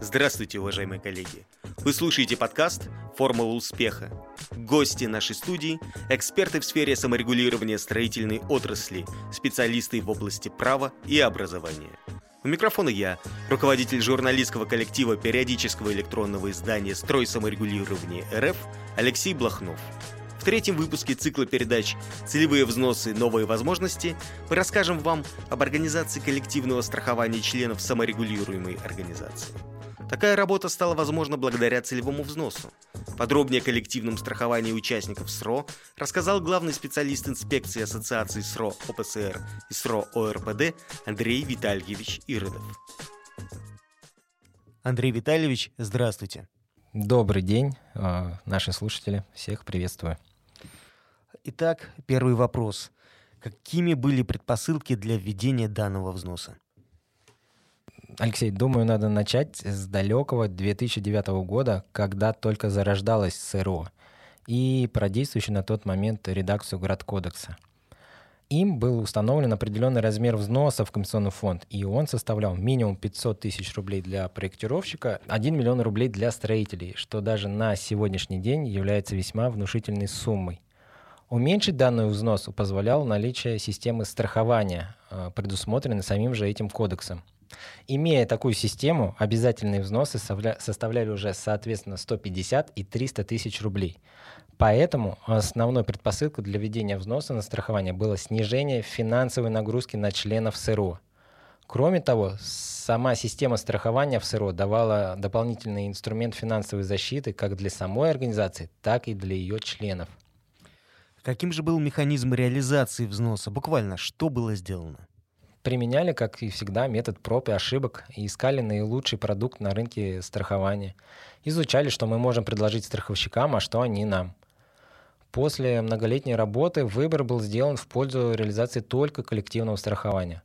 Здравствуйте, уважаемые коллеги! Вы слушаете подкаст «Формула успеха». Гости нашей студии – эксперты в сфере саморегулирования строительной отрасли, специалисты в области права и образования. У микрофона я, руководитель журналистского коллектива периодического электронного издания «Строй саморегулирования РФ» Алексей Блохнов – третьем выпуске цикла передач «Целевые взносы. Новые возможности» мы расскажем вам об организации коллективного страхования членов саморегулируемой организации. Такая работа стала возможна благодаря целевому взносу. Подробнее о коллективном страховании участников СРО рассказал главный специалист инспекции Ассоциации СРО ОПСР и СРО ОРПД Андрей Витальевич Иродов. Андрей Витальевич, здравствуйте. Добрый день, а, наши слушатели. Всех приветствую. Итак, первый вопрос. Какими были предпосылки для введения данного взноса? Алексей, думаю, надо начать с далекого 2009 года, когда только зарождалась СРО и про действующую на тот момент редакцию Градкодекса. Им был установлен определенный размер взноса в комиссионный фонд, и он составлял минимум 500 тысяч рублей для проектировщика, 1 миллион рублей для строителей, что даже на сегодняшний день является весьма внушительной суммой. Уменьшить данный взнос позволял наличие системы страхования, э, предусмотренной самим же этим кодексом. Имея такую систему, обязательные взносы составляли уже соответственно 150 и 300 тысяч рублей. Поэтому основной предпосылкой для введения взноса на страхование было снижение финансовой нагрузки на членов СРО. Кроме того, сама система страхования в СРО давала дополнительный инструмент финансовой защиты как для самой организации, так и для ее членов – Каким же был механизм реализации взноса? Буквально, что было сделано? Применяли, как и всегда, метод проб и ошибок и искали наилучший продукт на рынке страхования. Изучали, что мы можем предложить страховщикам, а что они нам. После многолетней работы выбор был сделан в пользу реализации только коллективного страхования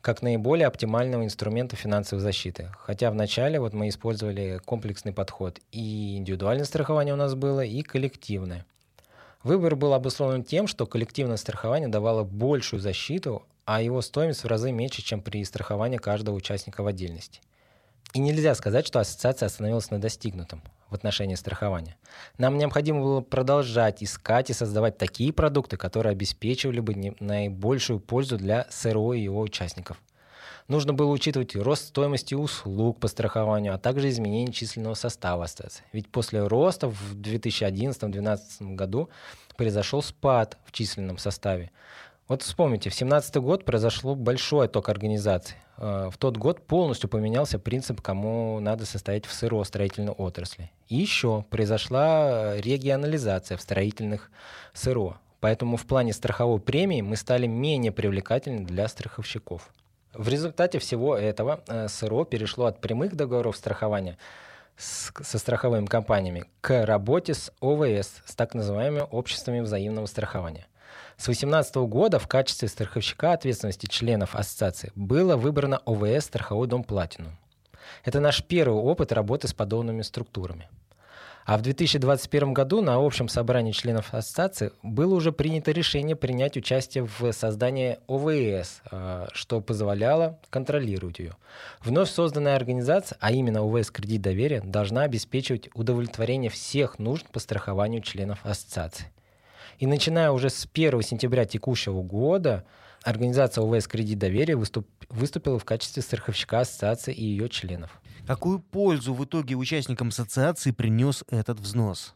как наиболее оптимального инструмента финансовой защиты. Хотя вначале вот мы использовали комплексный подход. И индивидуальное страхование у нас было, и коллективное. Выбор был обусловлен тем, что коллективное страхование давало большую защиту, а его стоимость в разы меньше, чем при страховании каждого участника в отдельности. И нельзя сказать, что ассоциация остановилась на достигнутом в отношении страхования. Нам необходимо было продолжать искать и создавать такие продукты, которые обеспечивали бы наибольшую пользу для СРО и его участников. Нужно было учитывать рост стоимости услуг по страхованию, а также изменение численного состава ассоциации. Ведь после роста в 2011-2012 году произошел спад в численном составе. Вот вспомните, в 2017 год произошло большой отток организаций. Э, в тот год полностью поменялся принцип, кому надо состоять в СРО строительной отрасли. И еще произошла регионализация в строительных СРО. Поэтому в плане страховой премии мы стали менее привлекательны для страховщиков. В результате всего этого э, СРО перешло от прямых договоров страхования с, со страховыми компаниями к работе с ОВС, с так называемыми обществами взаимного страхования. С 2018 года в качестве страховщика ответственности членов ассоциации было выбрано ОВС «Страховой дом Платинум». Это наш первый опыт работы с подобными структурами. А в 2021 году на общем собрании членов ассоциации было уже принято решение принять участие в создании ОВС, а, что позволяло контролировать ее. Вновь созданная организация, а именно ОВС «Кредит доверия», должна обеспечивать удовлетворение всех нужд по страхованию членов ассоциации. И начиная уже с 1 сентября текущего года, организация ОВС «Кредит доверия» выступ, выступила в качестве страховщика ассоциации и ее членов. Какую пользу в итоге участникам ассоциации принес этот взнос?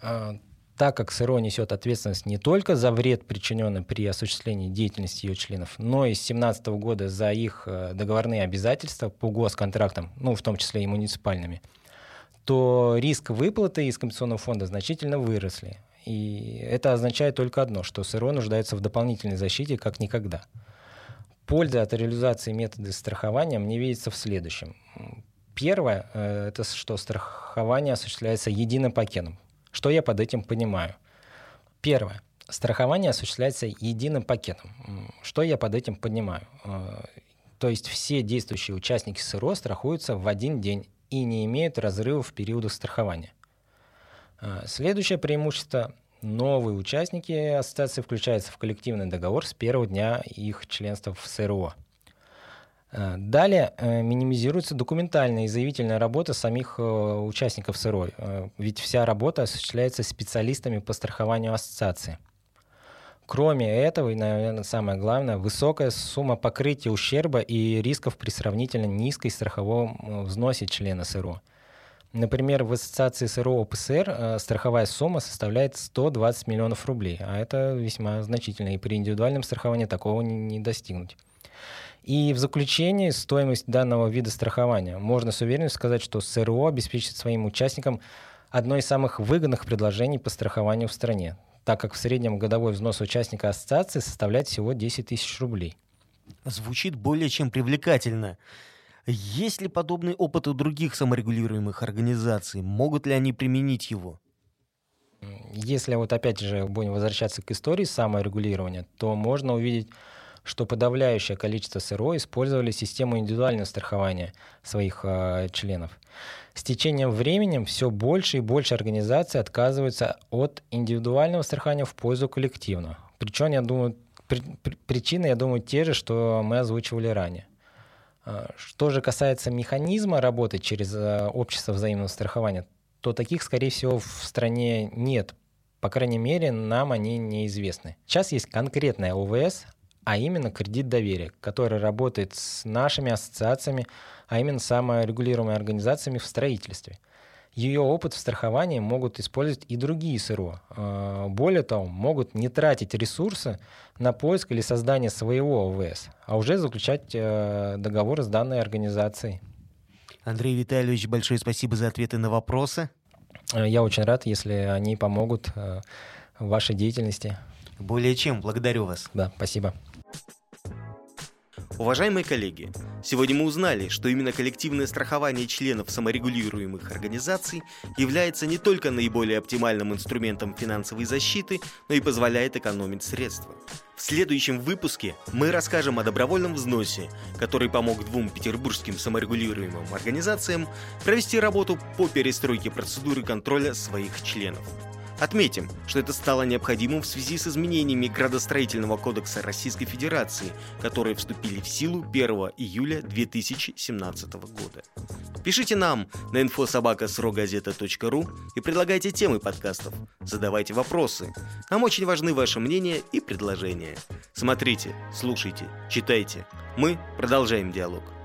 А, так как СРО несет ответственность не только за вред, причиненный при осуществлении деятельности ее членов, но и с 2017 года за их э, договорные обязательства по госконтрактам, ну, в том числе и муниципальными, то риск выплаты из компенсационного фонда значительно выросли. И это означает только одно, что СРО нуждается в дополнительной защите как никогда – Польза от реализации метода страхования мне видится в следующем. Первое э, – это что страхование осуществляется единым пакетом. Что я под этим понимаю? Первое. Страхование осуществляется единым пакетом. Что я под этим понимаю? Э, то есть все действующие участники СРО страхуются в один день и не имеют разрывов в периодах страхования. Э, следующее преимущество Новые участники ассоциации включаются в коллективный договор с первого дня их членства в СРО. Э, далее э, минимизируется документальная и заявительная работа самих э, участников СРО, ведь вся работа осуществляется специалистами по страхованию ассоциации. Кроме этого, и, наверное, самое главное, высокая сумма покрытия ущерба и рисков при сравнительно низкой страховом взносе члена СРО. Например, в ассоциации СРО ОПСР страховая сумма составляет 120 миллионов рублей, а это весьма значительно, и при индивидуальном страховании такого не достигнуть. И в заключении стоимость данного вида страхования. Можно с уверенностью сказать, что СРО обеспечит своим участникам одно из самых выгодных предложений по страхованию в стране, так как в среднем годовой взнос участника ассоциации составляет всего 10 тысяч рублей. Звучит более чем привлекательно. Есть ли подобный опыт у других саморегулируемых организаций? Могут ли они применить его? Если вот опять же будем возвращаться к истории саморегулирования, то можно увидеть что подавляющее количество СРО использовали систему индивидуального страхования своих э, членов. С течением времени все больше и больше организаций отказываются от индивидуального страхования в пользу коллективного. Причем, я думаю, при, при, причины, я думаю, те же, что мы озвучивали ранее. Что же касается механизма работы через общество взаимного страхования, то таких, скорее всего, в стране нет. По крайней мере, нам они неизвестны. Сейчас есть конкретная ОВС, а именно кредит доверия, который работает с нашими ассоциациями, а именно саморегулируемыми организациями в строительстве. Ее опыт в страховании могут использовать и другие СРО. А, более того, могут не тратить ресурсы на поиск или создание своего ОВС, а уже заключать э, договор с данной организацией. Андрей Витальевич, большое спасибо за ответы на вопросы. Э, я очень рад, если они помогут э, в вашей деятельности. Более чем, благодарю вас. Да, спасибо. Уважаемые коллеги, сегодня мы узнали, что именно коллективное страхование членов саморегулируемых организаций является не только наиболее оптимальным инструментом финансовой защиты, но и позволяет экономить средства. В следующем выпуске мы расскажем о добровольном взносе, который помог двум петербургским саморегулируемым организациям провести работу по перестройке процедуры контроля своих членов. Отметим, что это стало необходимым в связи с изменениями градостроительного кодекса Российской Федерации, которые вступили в силу 1 июля 2017 года. Пишите нам на infosobaka.srogazeta.ru и предлагайте темы подкастов, задавайте вопросы. Нам очень важны ваше мнение и предложения. Смотрите, слушайте, читайте. Мы продолжаем диалог.